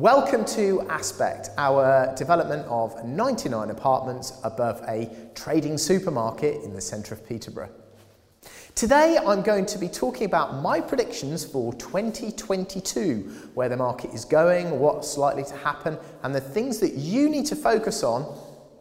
Welcome to Aspect, our development of 99 apartments above a trading supermarket in the centre of Peterborough. Today I'm going to be talking about my predictions for 2022, where the market is going, what's likely to happen, and the things that you need to focus on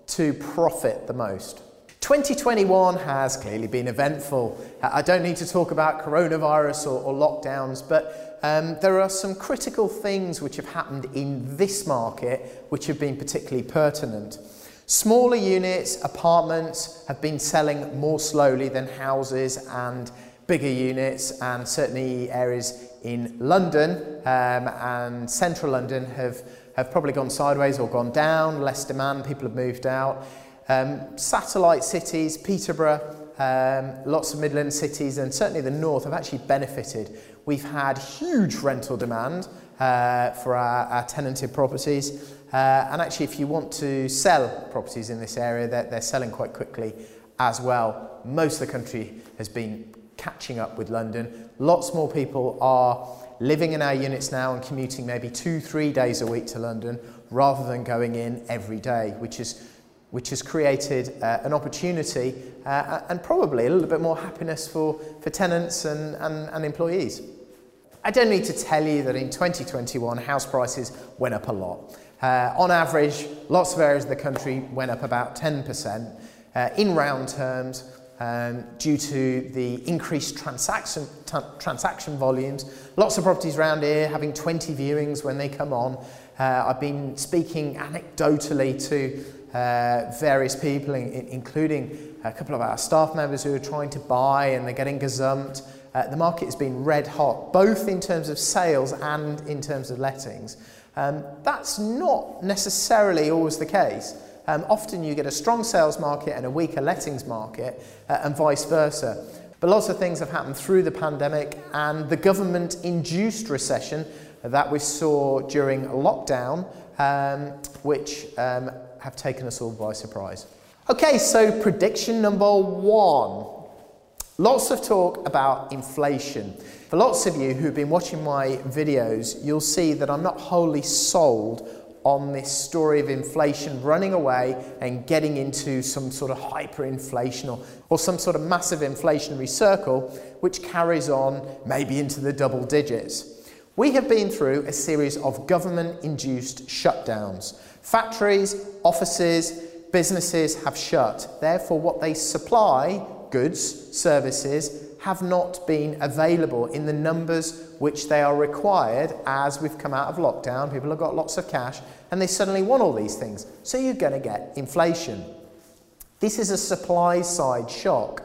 to profit the most. 2021 has clearly been eventful. I don't need to talk about coronavirus or, or lockdowns, but um, there are some critical things which have happened in this market which have been particularly pertinent. Smaller units, apartments have been selling more slowly than houses and bigger units, and certainly areas in London um, and central London have, have probably gone sideways or gone down, less demand, people have moved out. Um, satellite cities, Peterborough, um, lots of Midland cities, and certainly the north have actually benefited. We've had huge rental demand uh, for our, our tenanted properties. Uh, and actually, if you want to sell properties in this area, they're, they're selling quite quickly as well. Most of the country has been catching up with London. Lots more people are living in our units now and commuting maybe two, three days a week to London rather than going in every day, which is which has created uh, an opportunity uh, and probably a little bit more happiness for, for tenants and, and, and employees. I don't need to tell you that in 2021 house prices went up a lot. Uh, on average, lots of areas of the country went up about 10% uh, in round terms um, due to the increased transaction, transaction volumes. Lots of properties around here having 20 viewings when they come on. Uh, I've been speaking anecdotally to uh, various people, in, in, including a couple of our staff members who are trying to buy and they're getting gazumped. Uh, the market has been red hot, both in terms of sales and in terms of lettings. Um, that's not necessarily always the case. Um, often you get a strong sales market and a weaker lettings market, uh, and vice versa. But lots of things have happened through the pandemic and the government induced recession that we saw during lockdown, um, which um, have taken us all by surprise. Okay, so prediction number one. Lots of talk about inflation. For lots of you who've been watching my videos, you'll see that I'm not wholly sold on this story of inflation running away and getting into some sort of hyperinflation or, or some sort of massive inflationary circle which carries on maybe into the double digits. We have been through a series of government induced shutdowns. Factories, offices, businesses have shut. Therefore, what they supply, goods, services, have not been available in the numbers which they are required as we've come out of lockdown. People have got lots of cash and they suddenly want all these things. So you're going to get inflation. This is a supply side shock.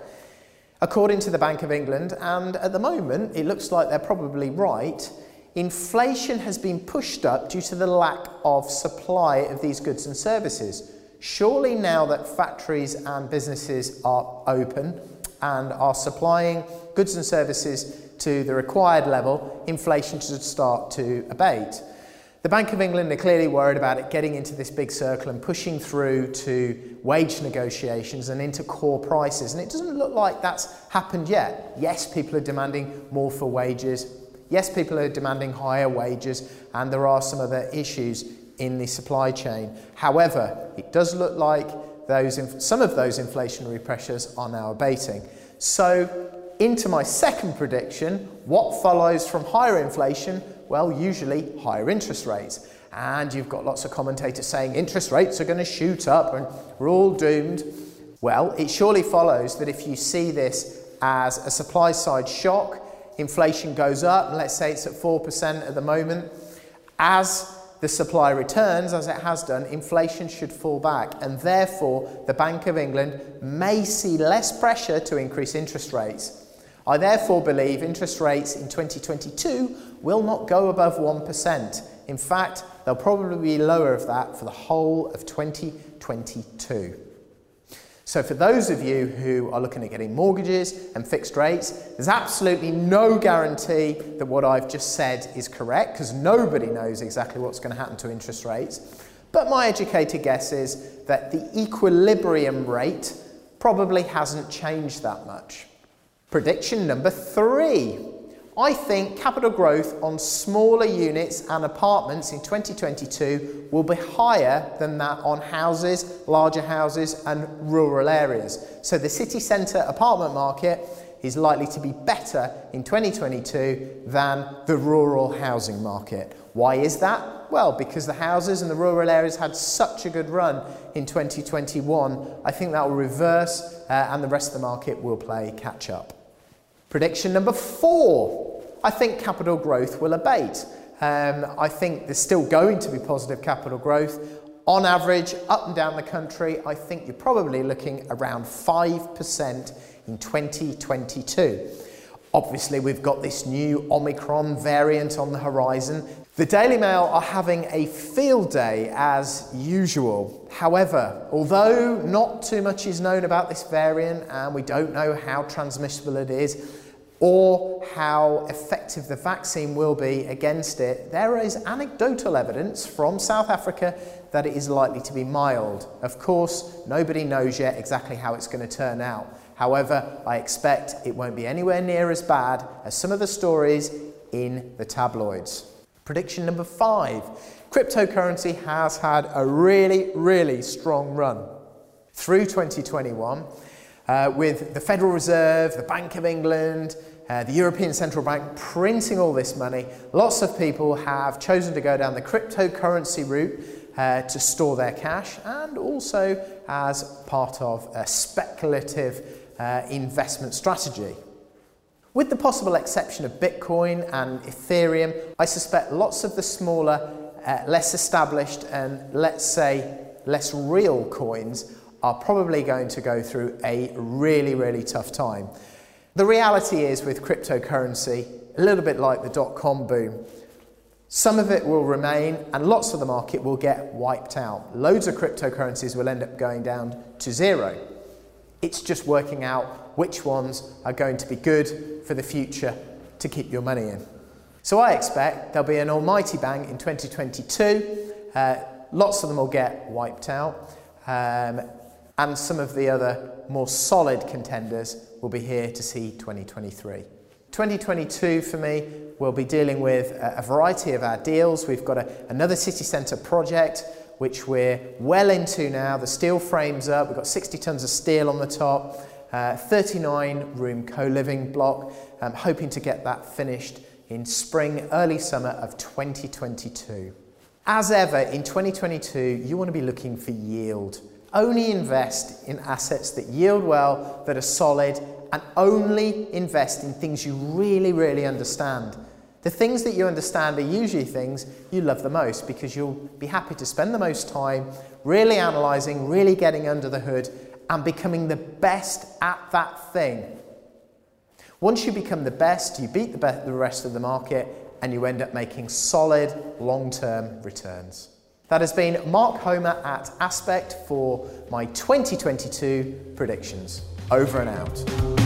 According to the Bank of England, and at the moment it looks like they're probably right, inflation has been pushed up due to the lack of supply of these goods and services. Surely, now that factories and businesses are open, and are supplying goods and services to the required level, inflation should start to abate. The Bank of England are clearly worried about it getting into this big circle and pushing through to wage negotiations and into core prices. And it doesn't look like that's happened yet. Yes, people are demanding more for wages. Yes, people are demanding higher wages. And there are some other issues in the supply chain. However, it does look like those, some of those inflationary pressures are now abating. So, into my second prediction, what follows from higher inflation? Well, usually higher interest rates. And you've got lots of commentators saying interest rates are going to shoot up and we're all doomed. Well, it surely follows that if you see this as a supply side shock, inflation goes up, let's say it's at 4% at the moment, as the supply returns, as it has done, inflation should fall back, and therefore the Bank of England may see less pressure to increase interest rates. I therefore believe interest rates in 2022 will not go above 1%. In fact, they'll probably be lower of that for the whole of 2022. So, for those of you who are looking at getting mortgages and fixed rates, there's absolutely no guarantee that what I've just said is correct because nobody knows exactly what's going to happen to interest rates. But my educated guess is that the equilibrium rate probably hasn't changed that much. Prediction number three. I think capital growth on smaller units and apartments in 2022 will be higher than that on houses, larger houses, and rural areas. So the city centre apartment market is likely to be better in 2022 than the rural housing market. Why is that? Well, because the houses and the rural areas had such a good run in 2021, I think that will reverse uh, and the rest of the market will play catch up. Prediction number four I think capital growth will abate. Um, I think there's still going to be positive capital growth. On average, up and down the country, I think you're probably looking around 5% in 2022. Obviously, we've got this new Omicron variant on the horizon. The Daily Mail are having a field day as usual. However, although not too much is known about this variant and we don't know how transmissible it is, or how effective the vaccine will be against it, there is anecdotal evidence from South Africa that it is likely to be mild. Of course, nobody knows yet exactly how it's going to turn out. However, I expect it won't be anywhere near as bad as some of the stories in the tabloids. Prediction number five cryptocurrency has had a really, really strong run through 2021 uh, with the Federal Reserve, the Bank of England, uh, the European Central Bank printing all this money, lots of people have chosen to go down the cryptocurrency route uh, to store their cash and also as part of a speculative uh, investment strategy. With the possible exception of Bitcoin and Ethereum, I suspect lots of the smaller, uh, less established, and let's say less real coins are probably going to go through a really, really tough time. The reality is with cryptocurrency, a little bit like the dot com boom, some of it will remain and lots of the market will get wiped out. Loads of cryptocurrencies will end up going down to zero. It's just working out which ones are going to be good for the future to keep your money in. So I expect there'll be an almighty bang in 2022. Uh, lots of them will get wiped out. Um, and some of the other more solid contenders will be here to see 2023. 2022 for me will be dealing with a, a variety of our deals. We've got a, another city centre project which we're well into now. The steel frame's up, we've got 60 tonnes of steel on the top, uh, 39 room co living block. I'm hoping to get that finished in spring, early summer of 2022. As ever, in 2022, you want to be looking for yield. Only invest in assets that yield well, that are solid, and only invest in things you really, really understand. The things that you understand are usually things you love the most because you'll be happy to spend the most time really analysing, really getting under the hood, and becoming the best at that thing. Once you become the best, you beat the, the rest of the market, and you end up making solid long term returns. That has been Mark Homer at Aspect for my 2022 predictions. Over and out.